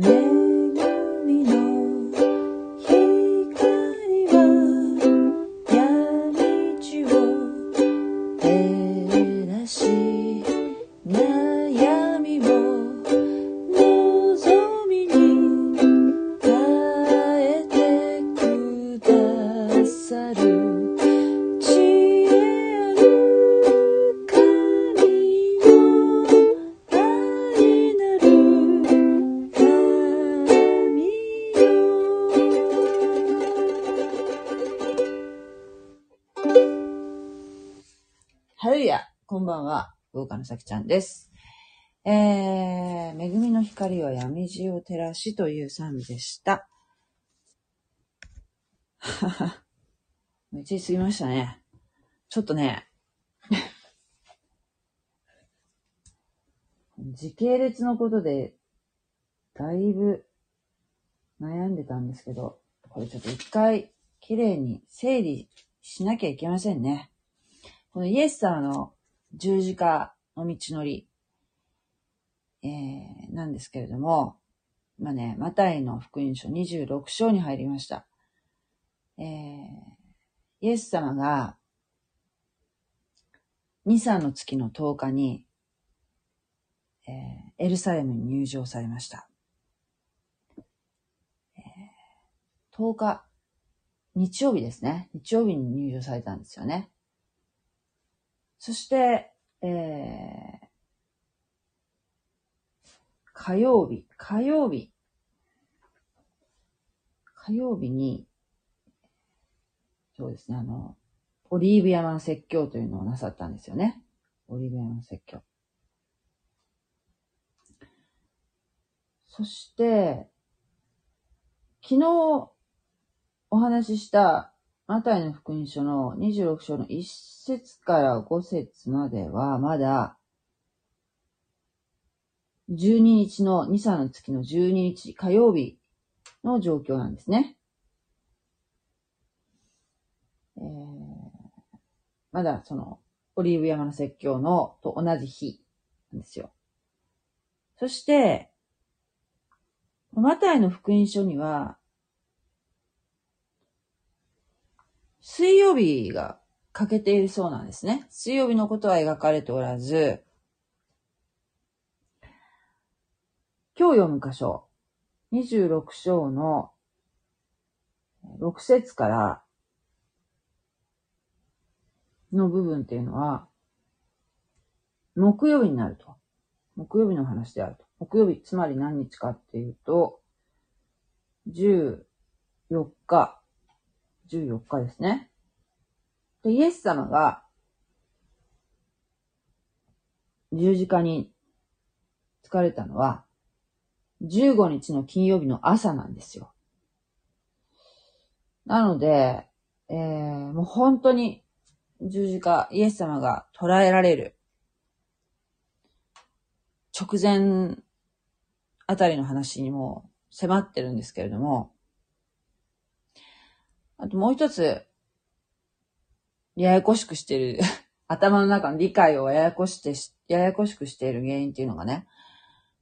恵さきちゃんです。えー、恵みの光は闇地を照らしという賛美でした。はは。めっちゃ過ぎましたね。ちょっとね、時系列のことで、だいぶ悩んでたんですけど、これちょっと一回綺麗に整理しなきゃいけませんね。このイエス様の十字架の道のり、えー、なんですけれども、今ね、マタイの福音書26章に入りました。えー、イエス様が、2、3の月の10日に、えーエルサレムに入場されました。えー10日、日曜日ですね。日曜日に入場されたんですよね。そして、えー火曜日、火曜日、火曜日に、そうですね、あの、オリーブ山の説教というのをなさったんですよね。オリーブ山の説教。そして、昨日お話ししたマタイの福音書の26章の1節から5節までは、まだ、12日の2、3の月の12日火曜日の状況なんですね。えーまだその、オリーブ山の説教のと同じ日なんですよ。そして、マタイの福音書には、水曜日が欠けているそうなんですね。水曜日のことは描かれておらず、今日読む箇所、26章の6節からの部分っていうのは、木曜日になると。木曜日の話であると。木曜日、つまり何日かっていうと、14日、14日ですね。で、イエス様が十字架に疲れたのは、15日の金曜日の朝なんですよ。なので、えー、もう本当に十字架、イエス様が捉えられる直前あたりの話にも迫ってるんですけれども、あともう一つ、ややこしくしてる、頭の中の理解をややこして、ややこしくしている原因っていうのがね、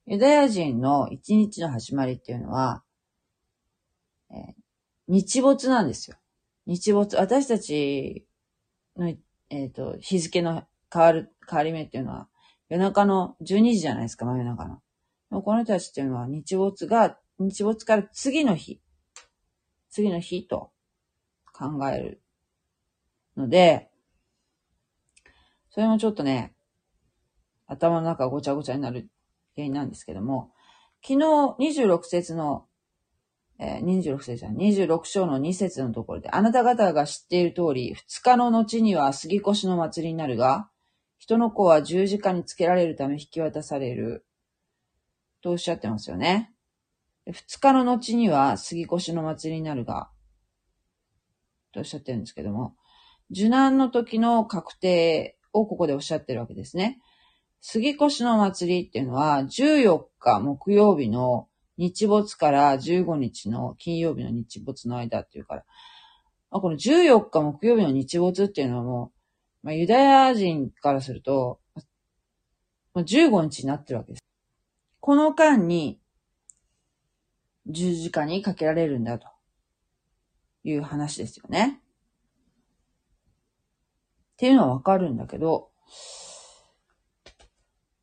ユダヤ人の一日の始まりっていうのは、えー日没なんですよ。日没。私たちの、えっ、と、日付の変わる、変わり目っていうのは、夜中の12時じゃないですか、真夜中の。でもこの人たちっていうのは、日没が、日没から次の日、次の日と考えるので、それもちょっとね、頭の中ごちゃごちゃになる原因なんですけども、昨日26節の、えー26節じゃない26章の2節のところで、あなた方が知っている通り、2日の後には杉越の祭りになるが、人の子は十字架につけられるため引き渡される。とおっしゃってますよね。2日の後には杉越の祭りになるが、とおっしゃってるんですけども、受難の時の確定をここでおっしゃってるわけですね。杉越の祭りっていうのは、14日木曜日の日没から15日の金曜日の日没の間っていうから、まこの14日木曜日の日没っていうのはもう、まあ、ユダヤ人からすると、ま15日になってるわけです。この間に、十字架にかけられるんだという話ですよね。っていうのはわかるんだけど、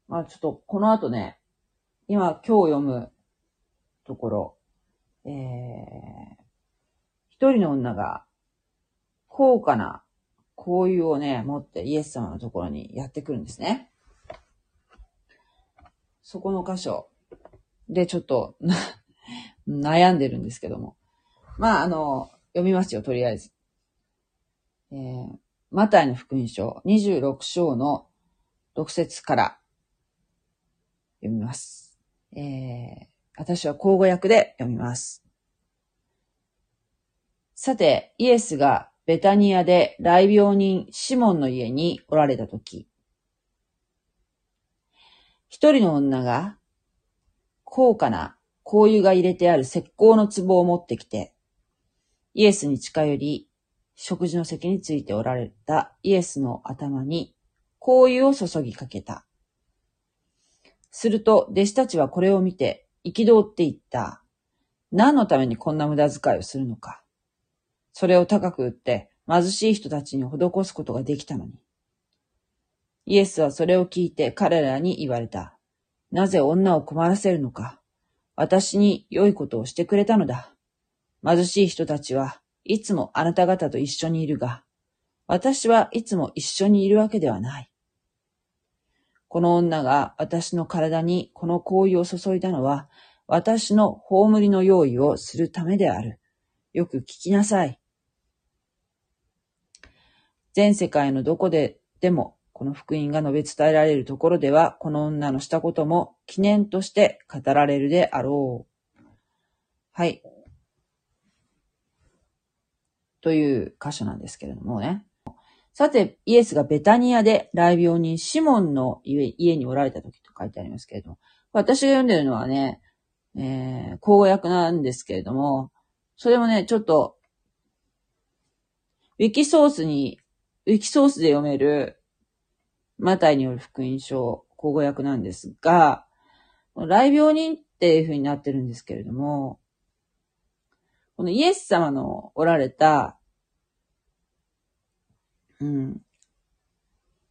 まあちょっとこの後ね、今今日読むところ、えー、一人の女が高価な香油をね、持ってイエス様のところにやってくるんですね。そこの箇所でちょっと 悩んでるんですけども。まあ、あの、読みますよ、とりあえず。えー、マタイの福音書26章の6節から読みます。えー、私は口語訳で読みます。さて、イエスがベタニアで来病人シモンの家におられたとき、一人の女が高価な香油が入れてある石膏の壺を持ってきて、イエスに近寄り、食事の席についておられたイエスの頭に香油を注ぎかけた。すると、弟子たちはこれを見て、憤って言った。何のためにこんな無駄遣いをするのか。それを高く売って貧しい人たちに施すことができたのに。イエスはそれを聞いて彼らに言われた。なぜ女を困らせるのか。私に良いことをしてくれたのだ。貧しい人たちはいつもあなた方と一緒にいるが、私はいつも一緒にいるわけではない。この女が私の体にこの行為を注いだのは、私の葬りの用意をするためである。よく聞きなさい。全世界のどこででも、この福音が述べ伝えられるところでは、この女のしたことも記念として語られるであろう。はい。という箇所なんですけれどもね。さて、イエスがベタニアで来病人シモンの家におられた時と書いてありますけれども、私が読んでるのはね、えー、口語訳なんですけれども、それもね、ちょっと、ウィキソースに、ウィキソースで読める、マタイによる福音書、口語訳なんですが、来病人っていう風になってるんですけれども、このイエス様のおられたうん。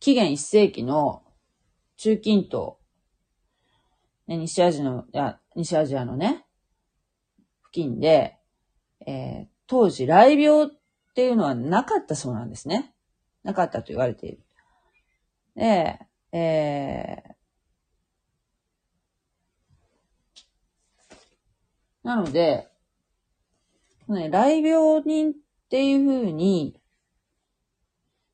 紀元1世紀の中近東、ね、西アジアの、や、西アジアのね、付近で、えー、当時、雷病っていうのはなかったそうなんですね。なかったと言われている。で、えー、なので、ね、雷病人っていうふうに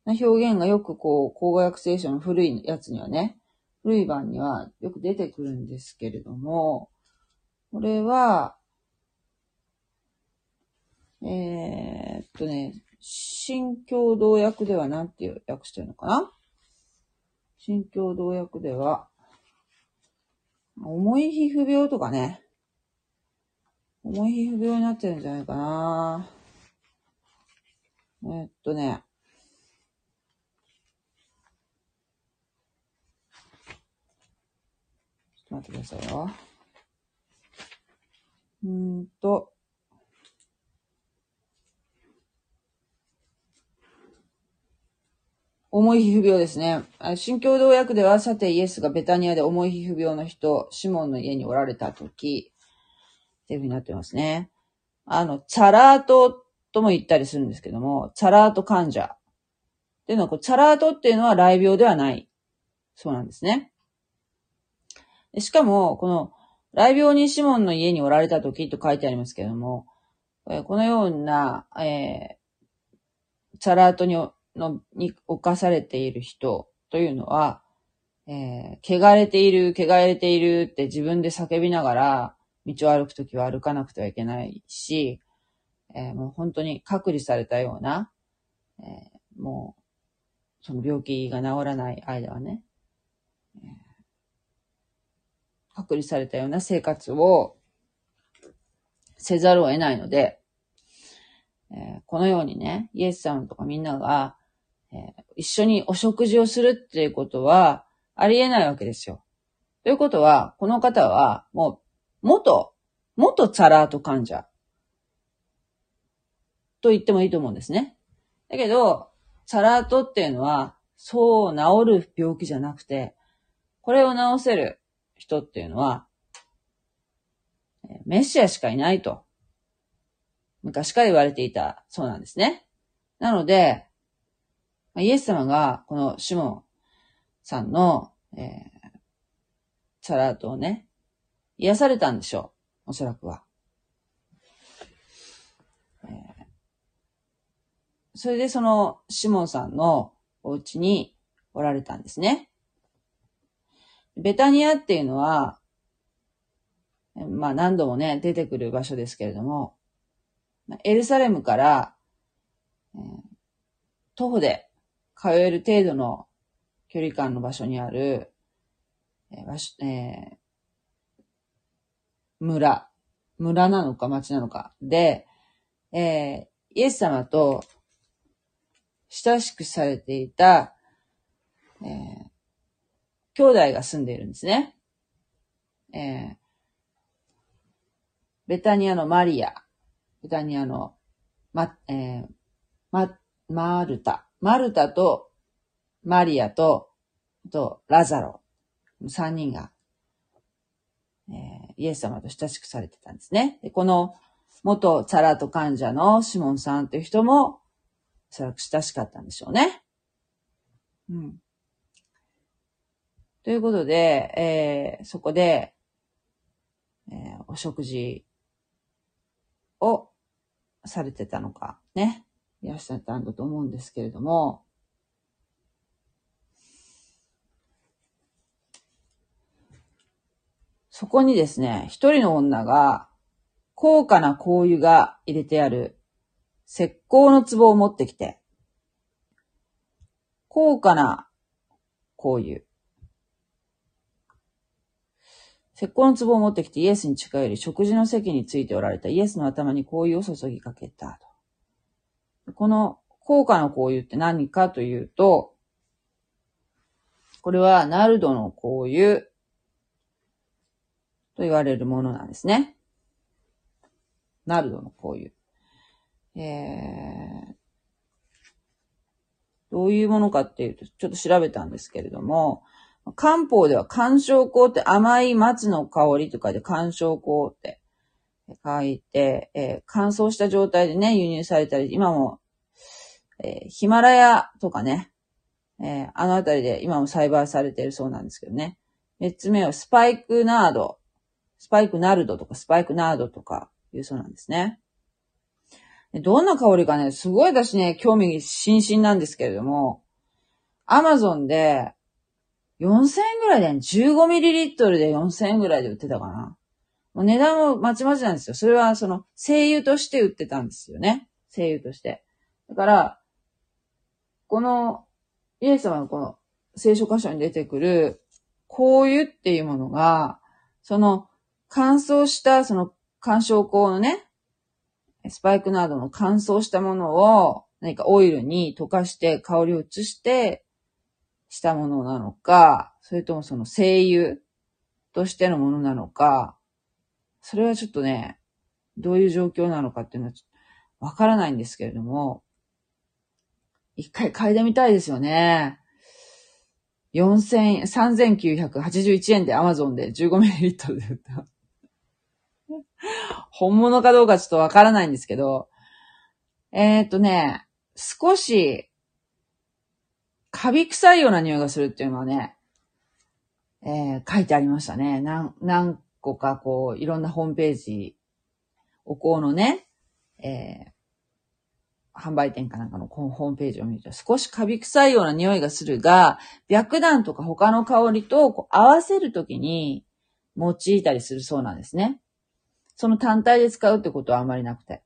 表現がよくこう、口語訳聖書の古いやつにはね、古い版にはよく出てくるんですけれども、これは、えー、っとね、新共同訳では何て訳してるのかな？新共同訳では、重い皮膚病とかね、重い皮膚病になってるんじゃないかなえっとね、ちょっと待ってくださいよ。うんと、重い皮膚病ですね。新共同訳では、さてイエスがベタニアで重い皮膚病の人、シモンの家におられたとき、っていうふうになってますね。あの、チャラートとも言ったりするんですけども、チャラート患者。っていうのは、こうチャラートっていうのは雷病ではない。そうなんですね。しかも、この、雷病にシモンの家におられた時と書いてありますけども、このような、えー、チャラートにのに侵されている人というのは、えー、汚れている、汚れているって自分で叫びながら、道を歩くときは歩かなくてはいけないし、えー、もう本当に隔離されたような、えー、もう、その病気が治らない間はね、えー隔離されたような生活をせざるを得ないので、えー、このようにね、イエスさんとかみんなが、えー、一緒にお食事をするっていうことはありえないわけですよ。ということは、この方はもう元元チャラート患者と言ってもいいと思うんですね。だけど、チャラートっていうのは、そう治る病気じゃなくて、これを治せる人っていうのは、メシアしかいないと、昔から言われていたそうなんですね。なので、イエス様がこのシモンさんの、えー、チャラートをね、癒されたんでしょう。おそらくは。え、それでそのシモンさんのお家におられたんですね。ベタニアっていうのは、まあ何度もね、出てくる場所ですけれども、エルサレムから、え、徒歩で通える程度の距離感の場所にある、えー場所えー、村、村なのか町なのか。で、えー、イエス様と親しくされていた、えー、兄弟が住んでいるんですね。えー、ベタニアのマリア、ベタニアの、ま、えー、ま、マルタ、マルタとマリアと、と、ラザロ、三人が、えー、イエス様と親しくされてたんですね。でこの元チャラト患者のシモンさんという人も、おそらく親しかったんでしょうね。うん。ということで、えー、そこで、えー、お食事をされてたのか、ね、いらっしゃったんだと思うんですけれども、そこにですね、一人の女が、高価な香油が入れてある石膏の壺を持ってきて、高価な香油。石膏の壺を持ってきてイエスに近寄り、食事の席についておられたイエスの頭に香油を注ぎかけたと。この高価な香油って何かというと、これはナルドの香油と言われるものなんですね。ナルドの香油。えー、どういうものかっていうと、ちょっと調べたんですけれども、漢方では干渉香って甘い松の香りとかで干渉香って書いて、えー、乾燥した状態でね、輸入されたり、今も、えー、ヒマラヤとかね、えー、あのあたりで今も栽培されているそうなんですけどね。三つ目はスパイクナード。スパイクナルドとかスパイクナードとかいうそうなんですね。どんな香りかね、すごい私ね、興味津々なんですけれども、アマゾンで4000円ぐらいで、ね、15ml で4000円ぐらいで売ってたかな。もう値段もまちまちなんですよ。それはその、精油として売ってたんですよね。精油として。だから、この、イエス様のこの聖書箇所に出てくる、香油っていうものが、その乾燥したその干渉香のね、スパイクなどの乾燥したものを何かオイルに溶かして香りを移してしたものなのか、それともその精油としてのものなのか、それはちょっとね、どういう状況なのかっていうのはわからないんですけれども、一回嗅いでみたいですよね。4000 3981円で Amazon で 15ml で売った。本物かどうかちょっとわからないんですけど、えー、っとね、少し、カビ臭いような匂いがするっていうのはね、えー、書いてありましたね。何、何個かこう、いろんなホームページ、お香のね、えー、販売店かなんかのホームページを見ると少しカビ臭いような匂いがするが、白檀とか他の香りとこう合わせるときに用いたりするそうなんですね。その単体で使うってことはあまりなくて。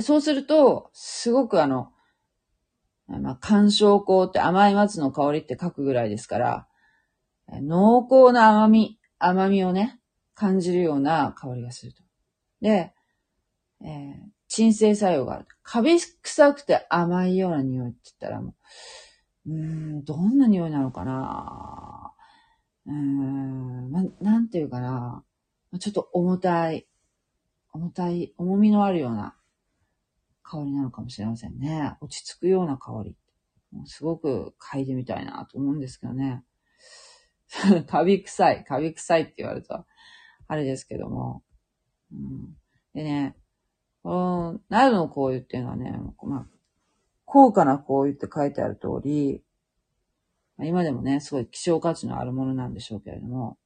そうすると、すごくあの、まあ、干渉香って甘い松の香りって書くぐらいですから、濃厚な甘み、甘みをね、感じるような香りがすると。で、えー、鎮静作用がある。カビ臭くて甘いような匂いって言ったらもう、うーん、どんな匂いなのかなうーん、ななんていうかな。ちょっと重たい、重たい、重みのあるような香りなのかもしれませんね。落ち着くような香り。もうすごく嗅いでみたいなと思うんですけどね。カビ臭い、カビ臭いって言われると、あれですけども。うん、でね、この、ナイルの香油っていうのはね、まあ、高価な香油って書いてある通り、今でもね、すごい希少価値のあるものなんでしょうけれども、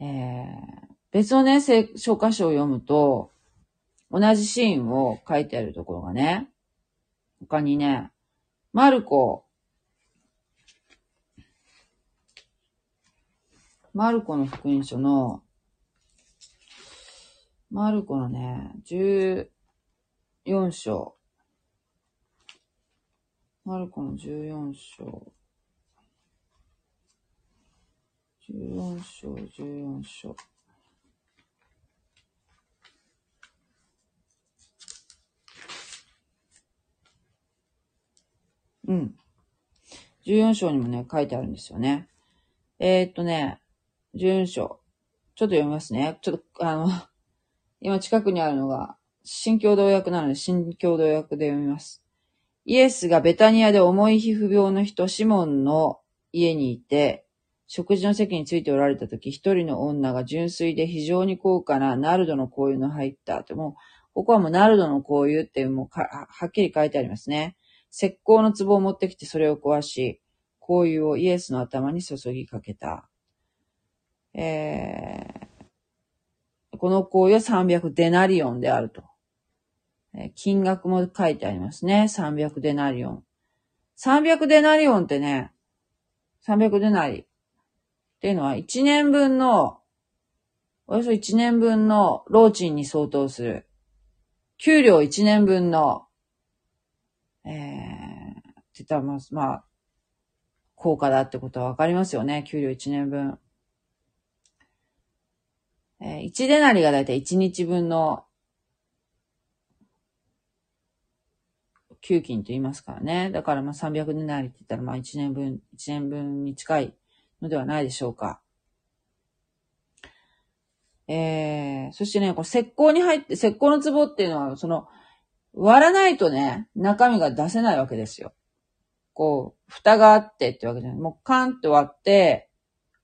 えー、別のね、聖書箇所を読むと、同じシーンを書いてあるところがね、他にね、マルコ、マルコの福音書の、マルコのね、14章。マルコの14章。14章、14章。うん。14章にもね、書いてあるんですよね。えー、っとね、14章。ちょっと読みますね。ちょっと、あの、今近くにあるのが、新共同訳なので、新共同訳で読みます。イエスがベタニアで重い皮膚病の人、シモンの家にいて、食事の席についておられた時、一人の女が純粋で非常に高価なナルドの香油の入ったと、も、ここはもうナルドの香油っていうもうはっきり書いてありますね。石膏の壺を持ってきてそれを壊し、香油をイエスの頭に注ぎかけた。えー、この香油は300デナリオンであると。金額も書いてありますね。300デナリオン。300デナリオンってね、300デナリっていうのは1年分の、およそ1年分の労賃に相当する。給料1年分のえー、って言ったらまあ、まあ、効果だってことはわかりますよね。給料1年分。えー、1デナリがだいたい1日分の給金と言いますからね。だからまあ300デナリって言ったらまあ1年分、1年分に近いのではないでしょうか。えー、そしてね、こ石膏に入って、石膏の壺っていうのは、その、割らないとね、中身が出せないわけですよ。こう、蓋があってってわけじゃない。もうカンって割って、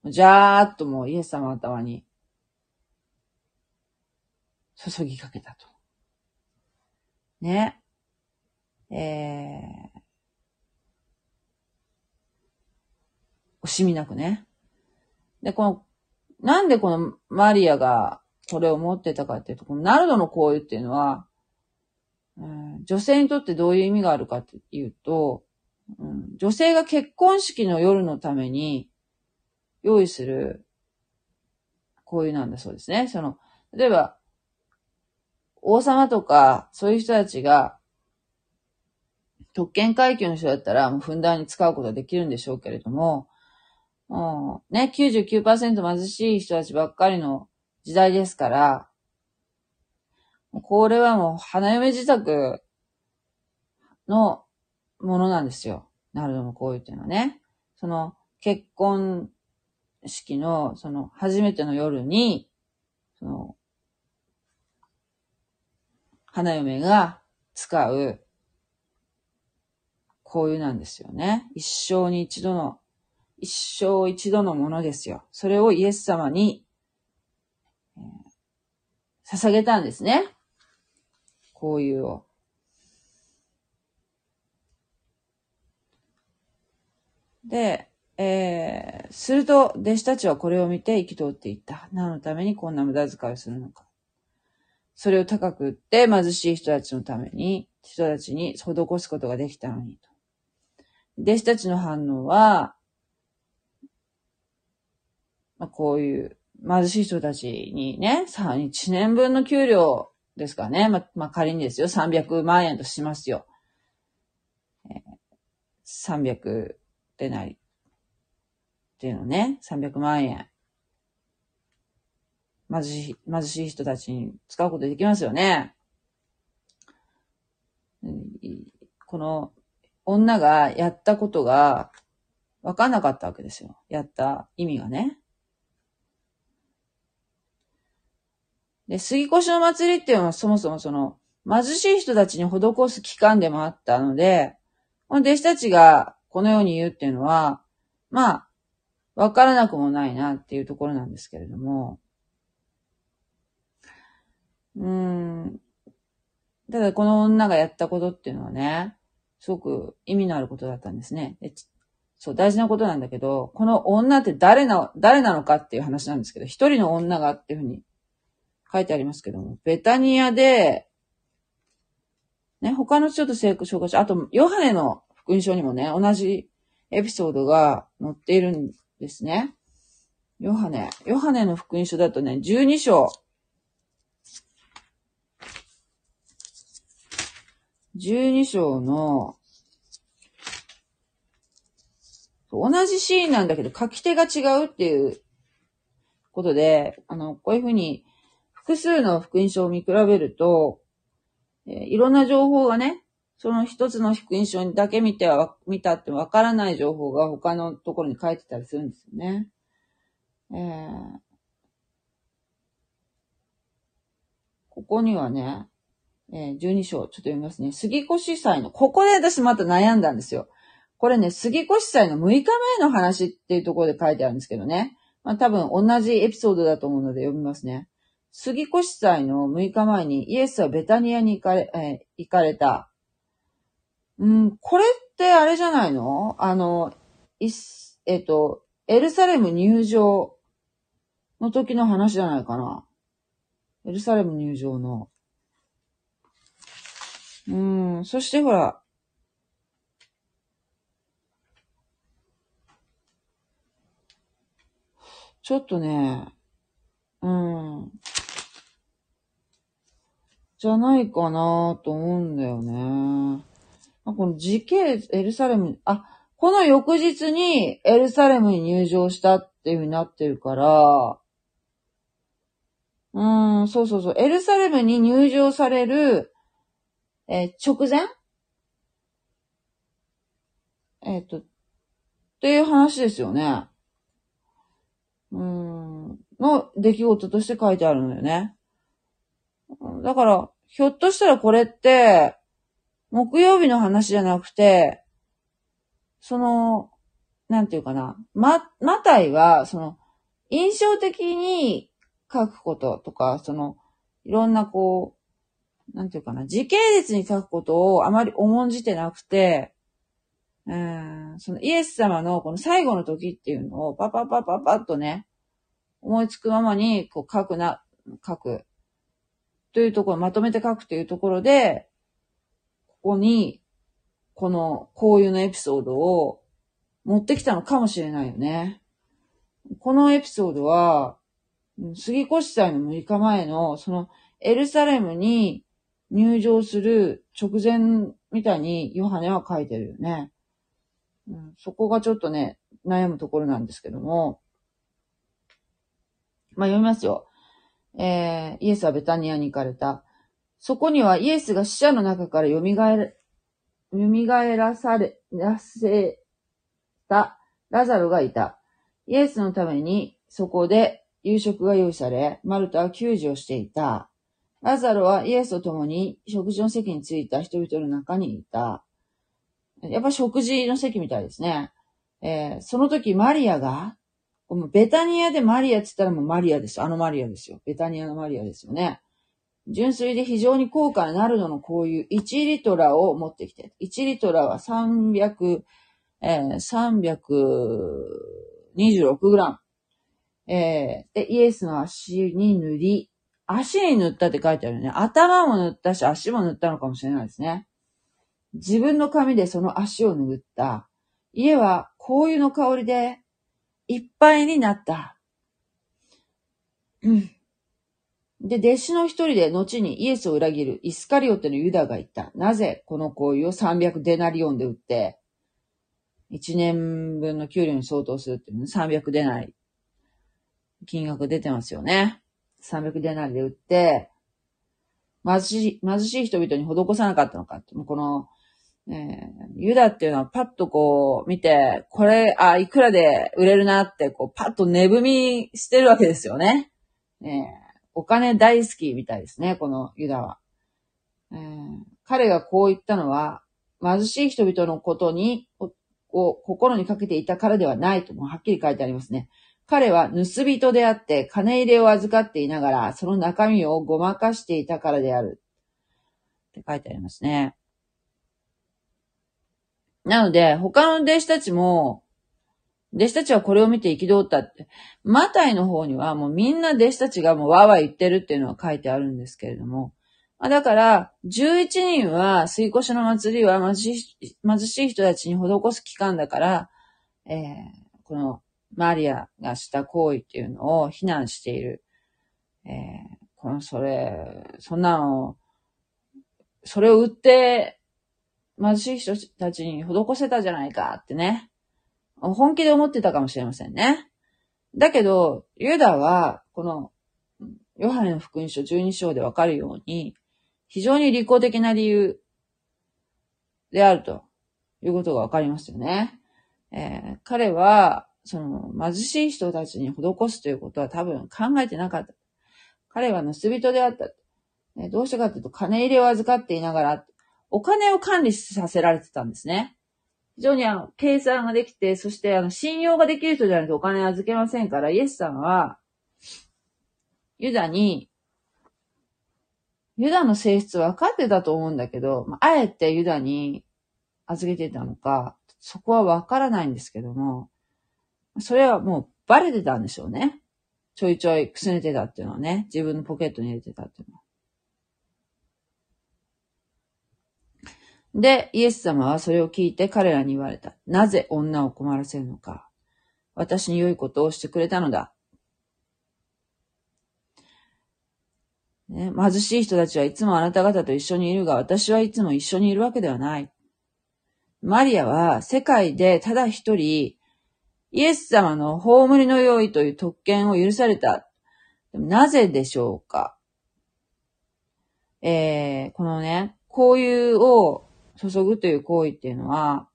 じゃーっともうイエス様の頭に注ぎかけたと。ね。えー、惜しみなくね。で、この、なんでこのマリアがこれを持ってたかっていうと、このナルドの香油っていうのは、女性にとってどういう意味があるかっていうと、うん、女性が結婚式の夜のために用意するこういうなんだそうですね。その、例えば、王様とか、そういう人たちが、特権階級の人だったら、もうふんだんに使うことができるんでしょうけれども、もうね、99%貧しい人たちばっかりの時代ですから、これはもう花嫁自宅のものなんですよ。なるほど、こういうっていうのはね。その結婚式のその初めての夜に、その、花嫁が使うこういうなんですよね。一生に一度の、一生一度のものですよ。それをイエス様に、捧げたんですね。こういうを。で、えー、すると、弟子たちはこれを見て生き通っていった。何のためにこんな無駄遣いをするのか。それを高く売って貧しい人たちのために、人たちに施すことができたのにと。弟子たちの反応は、まあ、こういう貧しい人たちにね、さあ1年分の給料ですかね。まあ、まあ、仮にですよ、300万円としますよ。えー、300でない。っていうのね、300万円。貧しい、貧しい人たちに使うことできますよね。この女がやったことが分かんなかったわけですよ。やった意味がね。で、杉越の祭りっていうのはそもそもその、貧しい人たちに施す期間でもあったので、この弟子たちがこのように言うっていうのは、まあ、わからなくもないなっていうところなんですけれども、うーん。ただこの女がやったことっていうのはね、すごく意味のあることだったんですね。そう、大事なことなんだけど、この女って誰な、誰なのかっていう話なんですけど、一人の女がっていうふうに書いてありますけども、ベタニアで、ね、他のちょっと聖句紹介し、あと、ヨハネの福音書にもね、同じエピソードが載っているんですね。ヨハネ。ヨハネの福音書だとね、12章。12章の、同じシーンなんだけど書き手が違うっていうことで、あの、こういうふうに複数の福音書を見比べると、えー、いろんな情報がね、その一つの福音書だけ見ては、見たってわからない情報が他のところに書いてたりするんですよね。えー、ここにはね、えー、12章、ちょっと読みますね。杉越祭の、ここで私また悩んだんですよ。これね、杉越祭の6日前の話っていうところで書いてあるんですけどね。まあ多分同じエピソードだと思うので読みますね。杉越祭の6日前にイエスはベタニアに行かれ、えー、行かれた。うん、これってあれじゃないの？あの、いえっ、ー、と、エルサレム入場の時の話じゃないかな。エルサレム入場の。うん、そしてほら、ちょっとね、うん、じゃないかなと思うんだよね。この時系エルサレム、あ、この翌日にエルサレムに入場したっていう風になってるから、うーん、そうそうそう。エルサレムに入場される、えー、直前？えっ、ー、と、っていう話ですよね。うん、の出来事として書いてあるんだよね。だから、ひょっとしたらこれって、木曜日の話じゃなくて、その、なんていうかな、ま、マタイは、その、印象的に書くこととか、その、いろんなこう、なんていうかな、時系列に書くことをあまり重んじてなくて、うん、そのイエス様のこの最後の時っていうのをパパパパパッとね、思いつくままにこう書くな、書く。というところ、まとめて書くというところで、ここに、この、こういうのエピソードを持ってきたのかもしれないよね。このエピソードは、杉越祭の6日前の、その、エルサレムに入場する直前みたいにヨハネは書いてるよね。うん、そこがちょっとね、悩むところなんですけども。まあ、読みますよ。えー、イエスはベタニアに行かれた。そこにはイエスが死者の中から蘇る、蘇らされ、らせたラザロがいた。イエスのためにそこで夕食が用意され、マルタは救助をしていた。ラザロはイエスと共に食事の席に着いた人々の中にいた。やっぱ食事の席みたいですね。えー、その時マリアが、ベタニアでマリアって言ったらもうマリアですよ。あのマリアですよ。ベタニアのマリアですよね。純粋で非常に高価なナルドのこういう1リトラを持ってきて、1リトラは300、えー、326グラム。えー、で、イエスの足に塗り、足に塗ったって書いてあるよね。頭も塗ったし、足も塗ったのかもしれないですね。自分の髪でその足を拭った。家は香油の香りでいっぱいになった。うん。で、弟子の一人で後にイエスを裏切るイスカリオテのユダが言った。なぜこの行為を300デナリオンで売って、1年分の給料に相当するっていうの？300デナリ。金額出てますよね。300デナリで売って、貧しい、貧しい人々に施さなかったのかって。この、えー、ユダっていうのはパッとこう見て、これ、あ、いくらで売れるなって、こう、パッと値踏みしてるわけですよね。えーお金大好きみたいですね、このユダは。えー、彼がこう言ったのは、貧しい人々のことに、を心にかけていたからではないともはっきり書いてありますね。彼は盗人であって金入れを預かっていながら、その中身をごまかしていたからである。って書いてありますね。なので、他の弟子たちも、弟子たちはこれを見て憤ったって。マタイの方にはもうみんな弟子たちがもうわわ言ってるっていうのは書いてあるんですけれども。まだから、11人は水越しの祭りは貧しい貧しい人たちに施す期間だから、えー、このマリアがした行為っていうのを非難している。えー、この、それ、そんなの、それを売って、貧しい人たちに施せたじゃないかってね。本気で思ってたかもしれませんね。だけど、ユダは、この、ヨハネの福音書12章でわかるように、非常に利己的な理由であるということがわかりますよね。えー、彼は、その、貧しい人たちに施すということは多分考えてなかった。彼は盗人であった。どうしてかというと、金入れを預かっていながら、お金を管理させられてたんですね。非常にあの、計算ができて、そしてあの、信用ができる人じゃないとお金預けませんから、イエスさんは、ユダに、ユダの性質分かってたと思うんだけど、まあえてユダに預けてたのか、そこは分からないんですけども、それはもうバレてたんでしょうね。ちょいちょいくすねてたっていうのはね、自分のポケットに入れてたっていうのは。で、イエス様はそれを聞いて彼らに言われた。なぜ女を困らせるのか。私に良いことをしてくれたのだ。ね、貧しい人たちはいつもあなた方と一緒にいるが、私はいつも一緒にいるわけではない。マリアは世界でただ一人、イエス様の葬りの用意という特権を許された。なぜでしょうかえー、このね、交友を注ぐという行為っていうのは、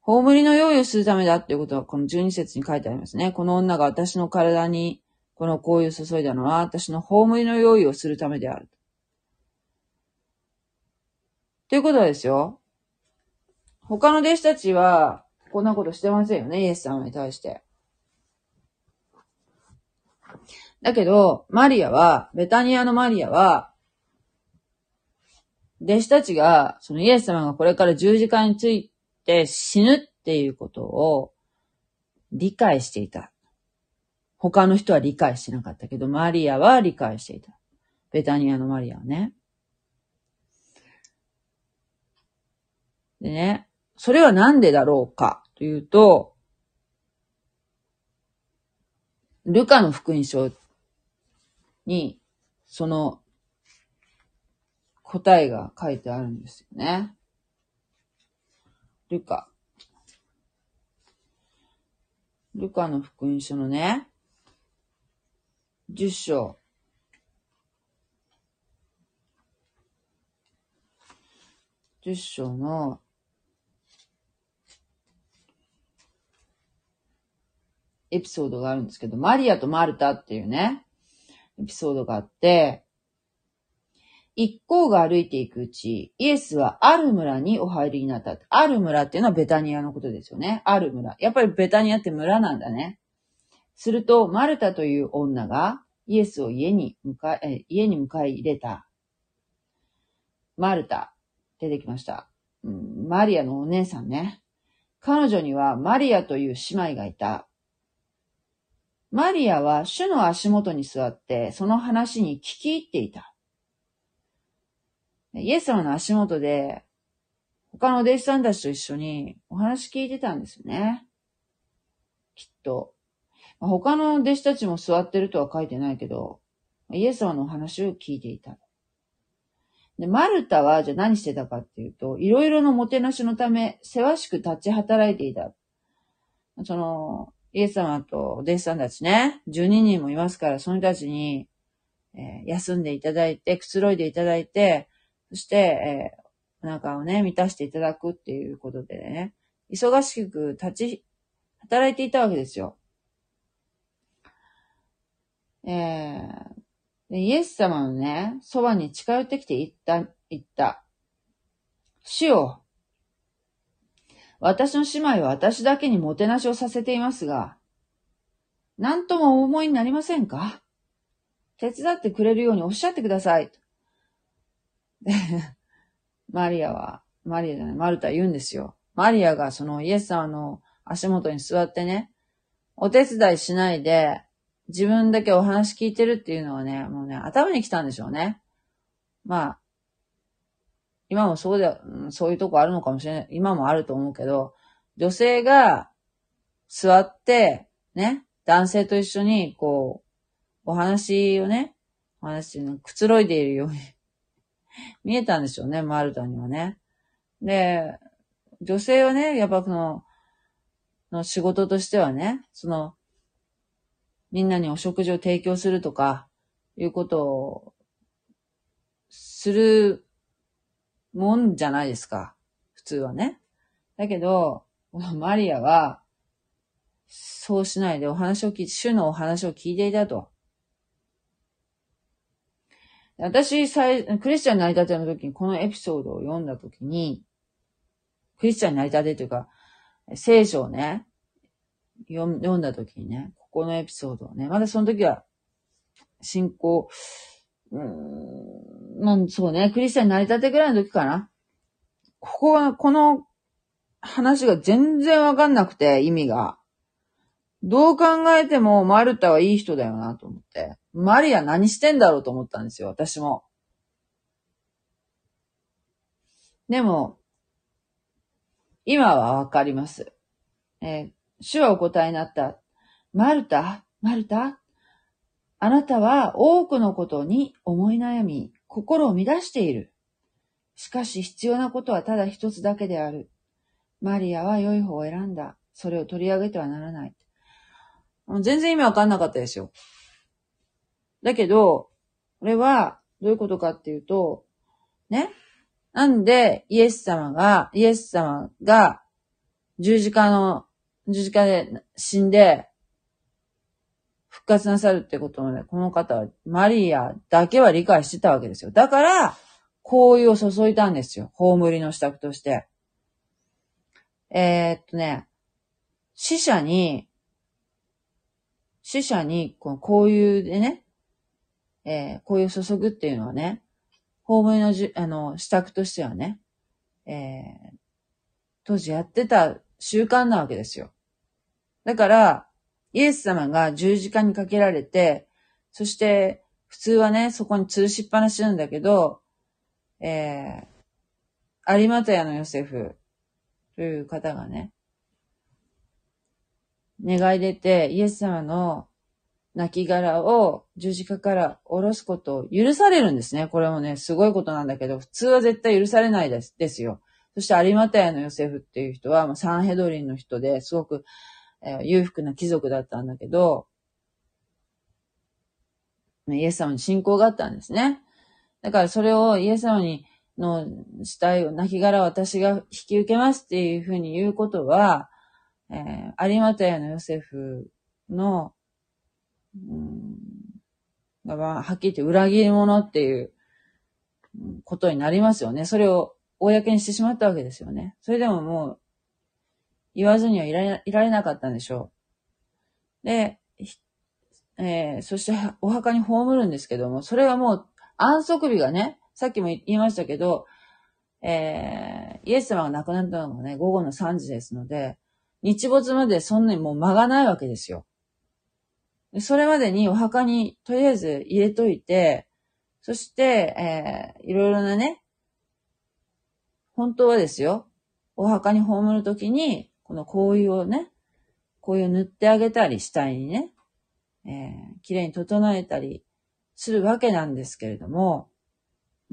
葬りの用意をするためだっていうことは、この12節に書いてありますね。この女が私の体にこの香油を注いだのは、私の葬りの用意をするためである。ということですよ。他の弟子たちは、こんなことしてませんよね、イエス様に対して。だけど、マリアは、ベタニアのマリアは、弟子たちが、そのイエス様がこれから十字架について死ぬっていうことを理解していた。他の人は理解してなかったけど、マリアは理解していた。ベタニアのマリアはね。でね、それはなんでだろうかというと、ルカの福音書に、その答えが書いてあるんですよね。ルカ。ルカの福音書のね、十章。十章のエピソードがあるんですけど、マリアとマルタっていうね、エピソードがあって、一行が歩いていくうち、イエスはある村にお入りになった。ある村っていうのはベタニアのことですよね。ある村。やっぱりベタニアって村なんだね。すると、マルタという女がイエスを家に迎え、家に迎え入れた。マルタ、出てきました。うん、マリアのお姉さんね。彼女にはマリアという姉妹がいた。マリアは主の足元に座って、その話に聞き入っていた。イエス様の足元で、他のお弟子さんたちと一緒にお話聞いてたんですよね。きっと。他の弟子たちも座ってるとは書いてないけど、イエス様のお話を聞いていた。で、マルタはじゃあ何してたかっていうと、いろいろのもてなしのため、せわしく立ち働いていた。その、イエス様とお弟子さんたちね、12人もいますから、その人たちに、えー、休んでいただいて、くつろいでいただいて、そして、えー、お腹をね、満たしていただくっていうことでね、忙しく立ち、働いていたわけですよ。えー、でイエス様のね、そばに近寄ってきて言った、言った。主よ、私の姉妹は私だけにもてなしをさせていますが、何ともお思いになりませんか？手伝ってくれるようにおっしゃってください。マリアは、マリアじゃない、マルタ言うんですよ。マリアがそのイエス様の足元に座ってね、お手伝いしないで、自分だけお話聞いてるっていうのはね、もうね、頭に来たんでしょうね。まあ、今もそうで、そういうとこあるのかもしれない。今もあると思うけど、女性が座って、ね、男性と一緒に、こう、お話をね、お話くつろいでいるように見えたんでしょうね、マルタにはね。で、女性はね、やっぱこの、の仕事としてはね、その、みんなにお食事を提供するとか、いうことを、するもんじゃないですか。普通はね。だけど、マリアは、そうしないでお話を聞い、主のお話を聞いていたと。私、クリスチャンになりたての時に、このエピソードを読んだ時に、クリスチャンになりたてというか、聖書をね、読んだ時にね、ここのエピソードをね、まだその時は、信仰、うーん、まあそうね、クリスチャンになりたてぐらいの時かな。ここは、この話が全然わかんなくて、意味が。どう考えてもマルタはいい人だよなと思って。マリア何してんだろうと思ったんですよ、私も。でも、今はわかります。えー、主はお答えになった。マルタ、マルタ、あなたは多くのことに思い悩み、心を乱している。しかし必要なことはただ一つだけである。マリアは良い方を選んだ。それを取り上げてはならない。全然意味わかんなかったですよ。だけど、これはどういうことかっていうと、ね、なんで、イエス様が、イエス様が、十字架の、十字架で死んで、復活なさるってことをね、この方は、マリアだけは理解してたわけですよ。だから、香油を注いだんですよ。葬りの支度として。えー、っとね、死者に、死者に、この香油でね、えー、香油を注ぐっていうのはね、ホームのじ、あの、支度としてはね、えー、当時やってた習慣なわけですよ。だから、イエス様が十字架にかけられて、そして、普通はね、そこに吊るしっぱなしなんだけど、えー、有股屋のヨセフという方がね、願い出て、イエス様の亡骸を十字架から下ろすことを許されるんですね。これもね、すごいことなんだけど、普通は絶対許されないですですよ。そして有馬屋のヨセフっていう人は、サンヘドリンの人ですごく、えー、裕福な貴族だったんだけど、イエス様に信仰があったんですね。だからそれをイエス様にの死体を、亡骸を私が引き受けますっていうふうに言うことは、えー、有馬屋のヨセフのうん、はっきり言って裏切り者っていうことになりますよね。それを公にしてしまったわけですよね。それでももう言わずにはいられいられなかったんでしょう。で、えー、そしてお墓に葬るんですけども、それはもう安息日がね、さっきも言いましたけど、えー、イエス様が亡くなったのがね、午後の3時ですので、日没までそんなにもう間がないわけですよ。それまでにお墓にとりあえず入れといて、そして、えー、いろいろなね、本当はですよ、お墓に葬るときに、この香油をね、香油を塗ってあげたり、死体にね、えー、綺麗に整えたりするわけなんですけれども、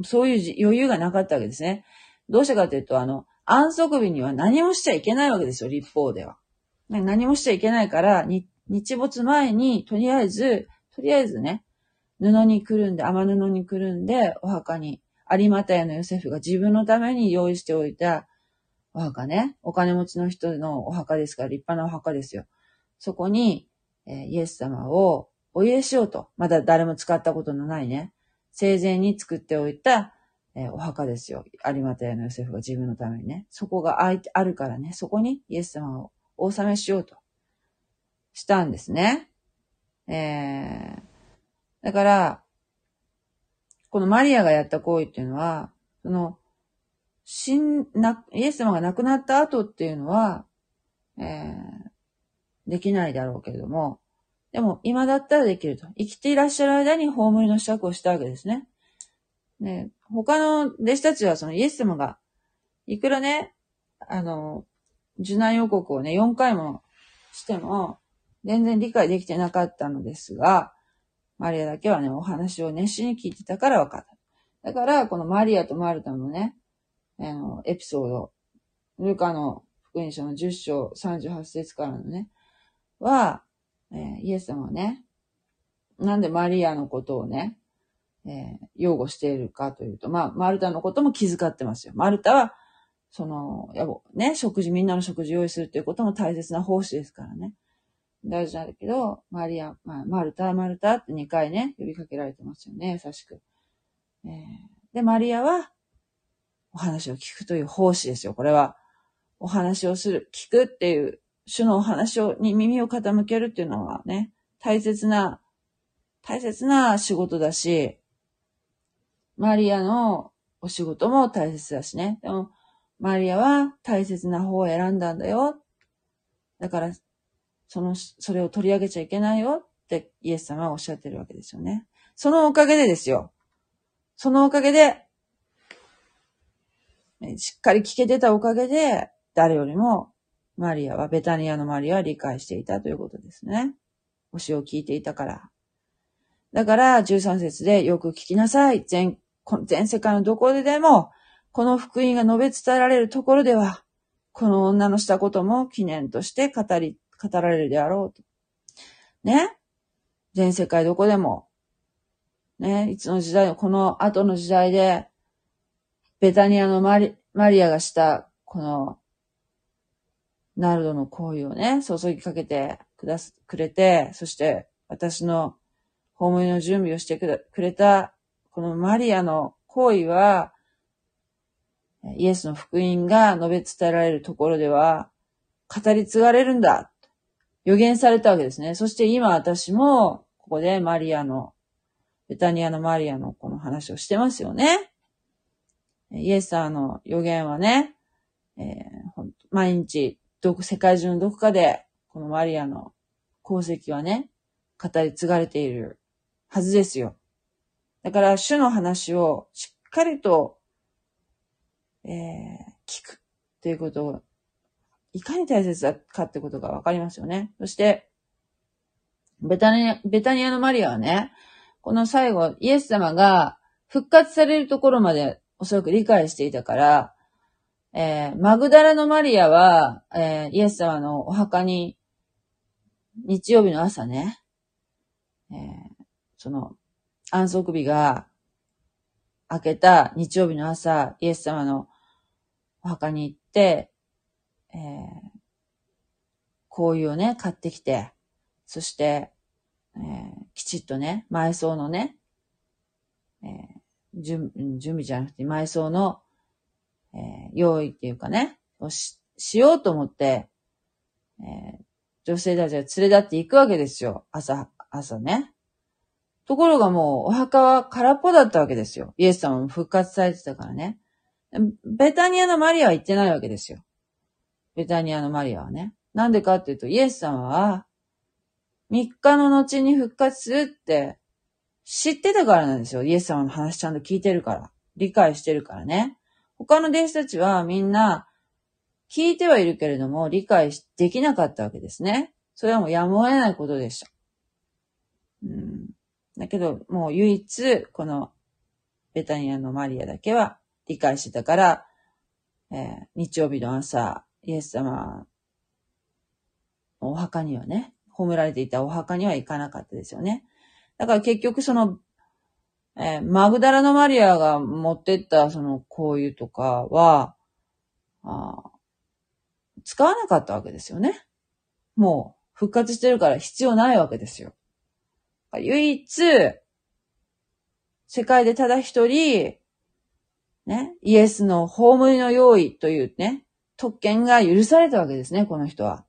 そういう余裕がなかったわけですね。どうしてかというと、あの、安息日には何もしちゃいけないわけですよ、立法では。何もしちゃいけないから、日没前に、とりあえず、とりあえずね、布にくるんで、雨布にくるんで、お墓に、有股屋のヨセフが自分のために用意しておいたお墓ね、お金持ちの人のお墓ですから、立派なお墓ですよ。そこに、え、イエス様をお入れしようと。まだ誰も使ったことのないね。生前に作っておいた、えー、お墓ですよ。有股屋のヨセフが自分のためにね。そこがああるからね。そこにイエス様をお納めしようと。したんですね。えー、だから、このマリアがやった行為っていうのは、その、死ん、な、イエス様が亡くなった後っていうのは、えー、できないだろうけれども、でも今だったらできると。生きていらっしゃる間に葬りの支度をしたわけですね。ね、他の弟子たちはそのイエス様が、いくらね、あの、受難予告をね、4回もしても、全然理解できてなかったのですが、マリアだけはね、お話を熱心に聞いてたから分かった。だから、このマリアとマルタのね、あの、エピソード、ルカの福音書の10章38節からのね、は、えー、イエス様はね、なんでマリアのことをね、えー、擁護しているかというと、まあ、マルタのことも気遣ってますよ。マルタは、その、やぼ、ね、食事、みんなの食事用意するっていうことも大切な奉仕ですからね。大事なんだけど、マリア、まあ、マルタ、マルタって2回ね、呼びかけられてますよね、優しく。えー、で、マリアは、お話を聞くという奉仕ですよ、これは。お話をする、聞くっていう、主のお話を、に耳を傾けるっていうのはね、大切な、大切な仕事だし、マリアのお仕事も大切だしね。でも、マリアは大切な方を選んだんだよ。だから、その、それを取り上げちゃいけないよってイエス様はおっしゃってるわけですよね。そのおかげでですよ。そのおかげで、しっかり聞けてたおかげで、誰よりもマリアは、ベタニアのマリアは理解していたということですね。教えを聞いていたから。だから、13節でよく聞きなさい。全、全世界のどこででも、この福音が述べ伝えられるところでは、この女のしたことも記念として語り、語られるであろうと。ね？全世界どこでも、ね？いつの時代、この後の時代で、ベタニアのマリマリアがした、この、ナルドの行為をね、注ぎかけてくだす、くれて、そして私の葬りの準備をしてくれた、このマリアの行為は、イエスの福音が述べ伝えられるところでは、語り継がれるんだ。予言されたわけですね。そして今私も、ここでマリアの、ベタニアのマリアのこの話をしてますよね。イエス様の予言はね、えー、毎日、どこ、世界中のどこかで、このマリアの功績はね、語り継がれているはずですよ。だから、主の話をしっかりと、えー、聞くということを、いかに大切だかってことがわかりますよね。そして、ベタニア、ベタニアのマリアはね、この最後、イエス様が復活されるところまでおそらく理解していたから、えー、マグダラのマリアは、えー、イエス様のお墓に、日曜日の朝ね、えー、その、安息日が明けた日曜日の朝、イエス様のお墓に行って、えー、香油をね、買ってきて、そして、えー、きちっとね、埋葬のね、えー、準準備じゃなくて、埋葬の、えー、用意っていうかね、をし、しようと思って、えー、女性たちが連れ立っていくわけですよ。朝、朝ね。ところがもうお墓は空っぽだったわけですよ。イエス様も復活されてたからね。ベタニアのマリアは行ってないわけですよ。ベタニアのマリアはね。なんでかっていうと、イエス様は、3日の後に復活するって知ってたからなんですよ。イエス様の話ちゃんと聞いてるから。理解してるからね。他の弟子たちはみんな聞いてはいるけれども理解できなかったわけですね。それはもうやむを得ないことでした。うんだけど、もう唯一、このベタニアのマリアだけは理解してたから、えー、日曜日の朝、イエス様お墓にはね、褒められていたお墓には行かなかったですよね。だから結局その、えー、マグダラのマリアが持ってったその香油とかは、あ使わなかったわけですよね。もう復活してるから必要ないわけですよ。唯一、世界でただ一人、ね、イエスの葬りの用意というね、特権が許されたわけですね、この人は。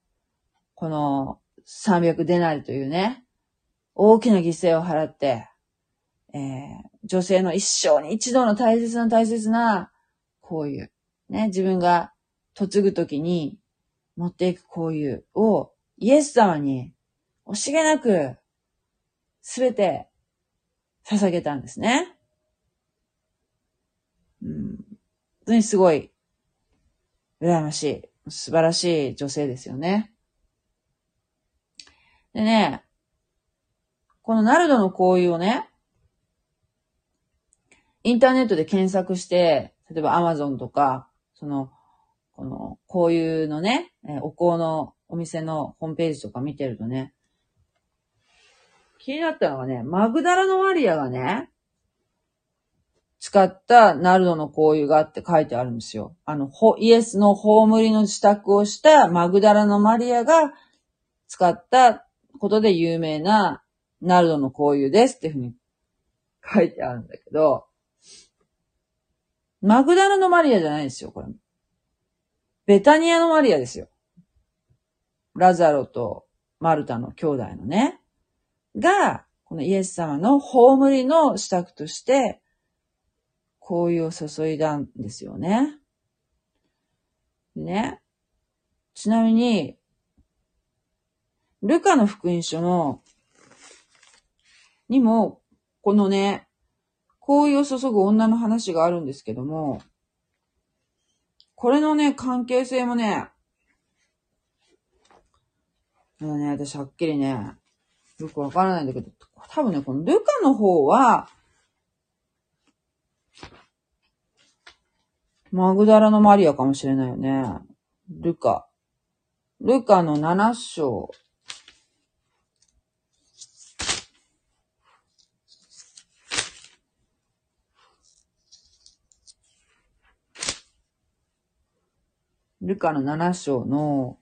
この300デナリというね、大きな犠牲を払って、えー、女性の一生に一度の大切な大切な、こういう、ね、自分が嫁ぐときに持っていくこういうをイエス様に惜しげなくすべて捧げたんですね。本当にすごい、羨ましい、素晴らしい女性ですよね。でね、このナルドの行為をね、インターネットで検索して、例えばアマゾンとか、その、この、こういうのね、お香のお店のホームページとか見てるとね、気になったのがね、マグダラのマリアがね、使ったナルドの香油があって書いてあるんですよ。あの、イエスの葬りの自宅をしたマグダラのマリアが使ったことで有名なナルドの香油ですっていうふうに書いてあるんだけど、マグダラのマリアじゃないですよ、これ。ベタニアのマリアですよ。ラザロとマルタの兄弟のね。が、このイエス様の葬りの支度として、香油を注いだんですよね。ね。ちなみに、ルカの福音書の、にも、このね、香油を注ぐ女の話があるんですけども、これのね、関係性もね、まだね、私はっきりね、よくわからないんだけど、多分ね、このルカの方は、マグダラのマリアかもしれないよね。ルカ。ルカの7章。ルカの7章の、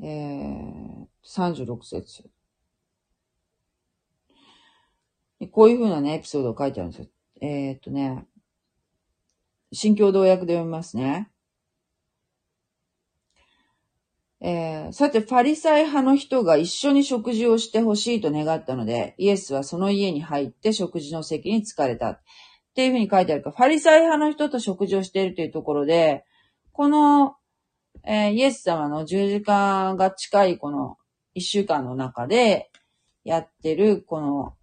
えー、36節。こういう風なね、エピソードを書いてあるんですよ。えー、っとね、新共同訳で読みますね。えー、さて、ファリサイ派の人が一緒に食事をしてほしいと願ったので、イエスはその家に入って食事の席に疲れた。っていうふうに書いてあるか、ファリサイ派の人と食事をしているというところで、この、えー、イエス様の十字架が近いこの一週間の中でやってる、この、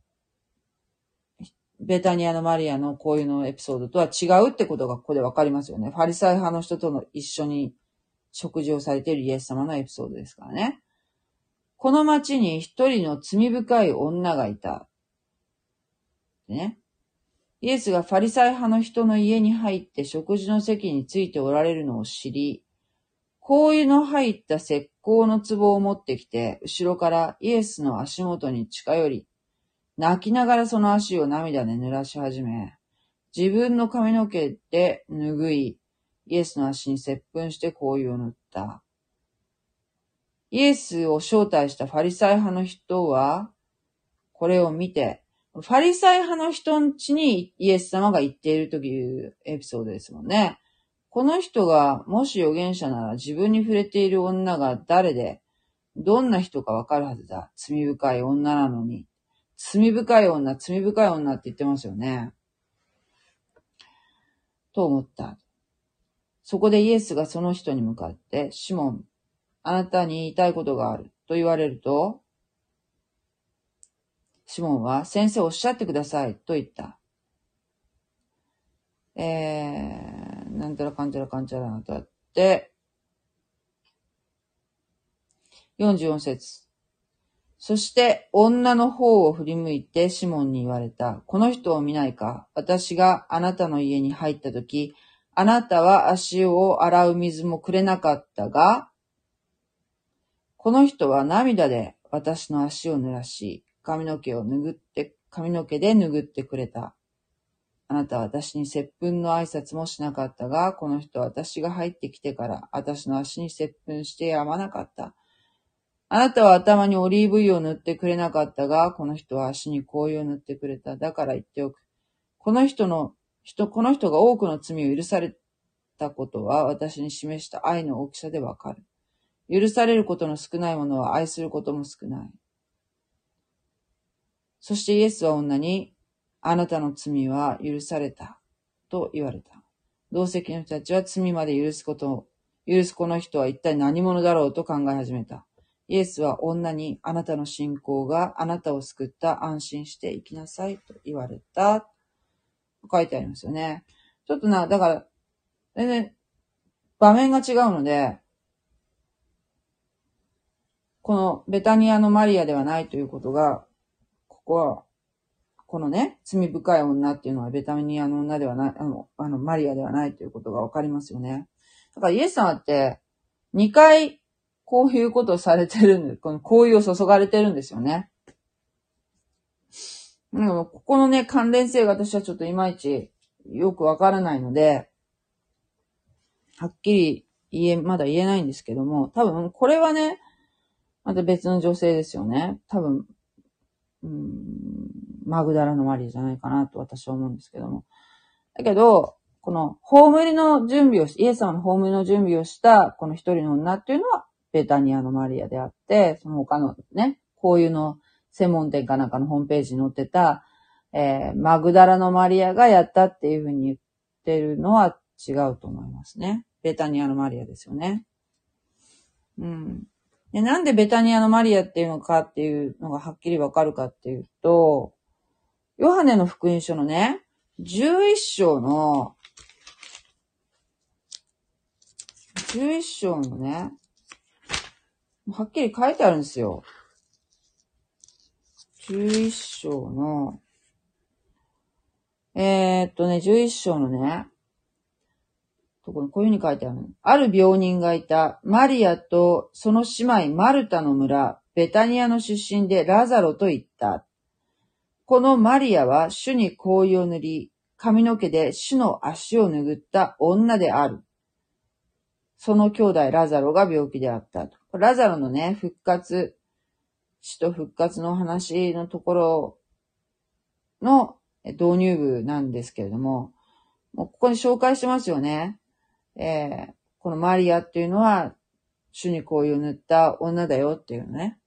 ベタニアのマリアのこういうのエピソードとは違うってことがここでわかりますよね。ファリサイ派の人との一緒に食事をされているイエス様のエピソードですからね。この町に一人の罪深い女がいた。ね。イエスがファリサイ派の人の家に入って食事の席についておられるのを知り、香油の入った石膏の壺を持ってきて、後ろからイエスの足元に近寄り、泣きながらその足を涙で濡らし始め、自分の髪の毛で拭い、イエスの足に接吻して香油を塗った。イエスを招待したファリサイ派の人は、これを見て、ファリサイ派の人んちにイエス様が行っているというエピソードですもんね。この人がもし預言者なら自分に触れている女が誰で、どんな人かわかるはずだ。罪深い女なのに。罪深い女、罪深い女って言ってますよね。と思った。そこでイエスがその人に向かって、シモン、あなたに言いたいことがあると言われると、シモンは、先生おっしゃってくださいと言った。えー、なんたらかんちゃらかんちゃらとあって、44節そして女の方を振り向いてシモンに言われた。この人を見ないか私があなたの家に入った時、あなたは足を洗う水もくれなかったが、この人は涙で私の足を濡らし、髪の毛を拭って、髪の毛で拭ってくれた。あなたは私に接吻の挨拶もしなかったが、この人は私が入ってきてから私の足に接吻してやまなかった。あなたは頭にオリーブ油を塗ってくれなかったが、この人は足に香油を塗ってくれた。だから言っておく。この人の、人、この人が多くの罪を許されたことは私に示した愛の大きさでわかる。許されることの少ないものは愛することも少ない。そしてイエスは女に、あなたの罪は許された。と言われた。同席の人たちは罪まで許すことを、許すこの人は一体何者だろうと考え始めた。イエスは女にあなたの信仰があなたを救った安心して生きなさいと言われた。と書いてありますよね。ちょっとな、だから、全然場面が違うので、このベタニアのマリアではないということが、ここは、このね、罪深い女っていうのはベタミニアの女ではない、あの、あの、マリアではないということがわかりますよね。だからイエス様って、2回、こういうことをされてるんで、この行為を注がれてるんですよね。ここのね、関連性が私はちょっといまいちよくわからないので、はっきり言え、まだ言えないんですけども、多分これはね、また別の女性ですよね。多分、うん、マグダラのマリーじゃないかなと私は思うんですけども。だけど、この、葬りの準備をし、イエス様の葬りの準備をした、この一人の女っていうのは、ベタニアのマリアであって、その他のね、こういうの専門店かなんかのホームページに載ってた、えー、マグダラのマリアがやったっていうふうに言ってるのは違うと思いますね。ベタニアのマリアですよね。うん。で、なんでベタニアのマリアっていうのかっていうのがはっきりわかるかっていうと、ヨハネの福音書のね、11章の、11章のね、はっきり書いてあるんですよ。11章の、えー、っとね、11章のね、ところこういうふうに書いてある。ある病人がいた。マリアとその姉妹マルタの村、ベタニアの出身でラザロと言った。このマリアは主に香油を塗り、髪の毛で主の足を拭った女である。その兄弟ラザロが病気であったとラザロのね、復活、死と復活の話のところの導入部なんですけれども、もうここに紹介してますよね。えー、このマリアっていうのは、主にこういう塗った女だよっていうのね。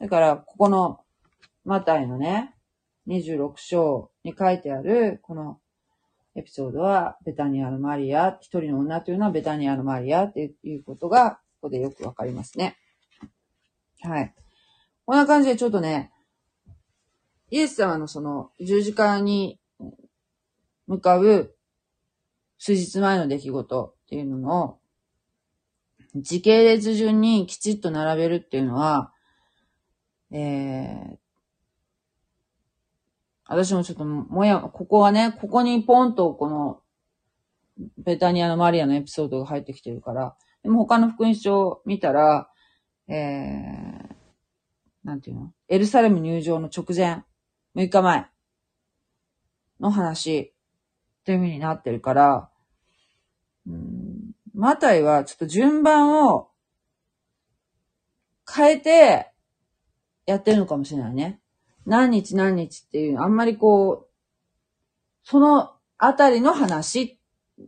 だから、ここの、マタイのね、26章に書いてある、このエピソードは、ベタニアのマリア、一人の女というのはベタニアのマリアっていうことが、ここでよくわかりますね。はい。こんな感じでちょっとね、イエス様のその十字架に向かう数日前の出来事っていうのを、時系列順にきちっと並べるっていうのは、えー、私もちょっともや、ここはね、ここにポンとこの、ベタニアのマリアのエピソードが入ってきてるから、でも他の福音書を見たら、えー、なんていうの？エルサレム入場の直前、6日前の話っていう風になってるから、うん、マタイはちょっと順番を変えてやってるのかもしれないね。何日何日っていう、あんまりこう、そのあたりの話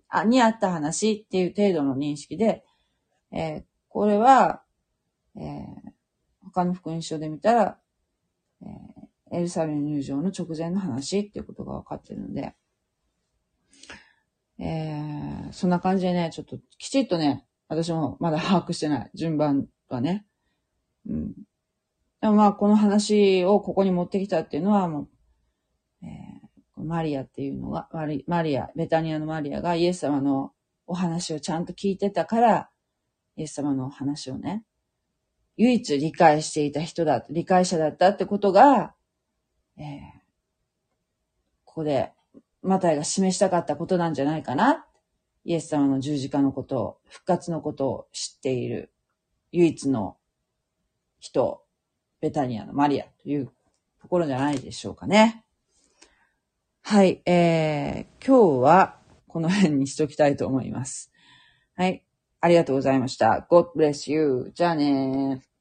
あにあった話っていう程度の認識で、えー、これは、えー、他の福音書で見たら、えー、エルサレム入場の直前の話っていうことが分かってるので、えー、そんな感じでね、ちょっときちっとね、私もまだ把握してない。順番はね。うん。でもまあ、この話をここに持ってきたっていうのはもう、えー、マリアっていうのが、マリア、ベタニアのマリアがイエス様のお話をちゃんと聞いてたから、イエス様のお話をね、唯一理解していた人だ、理解者だったってことが、えー、ここでマタイが示したかったことなんじゃないかな。イエス様の十字架のことを、復活のことを知っている唯一の人、ベタニアのマリアというところじゃないでしょうかね。はい、えー、今日はこの辺にしときたいと思います。はい、ありがとうございました。God bless you. じゃあねー。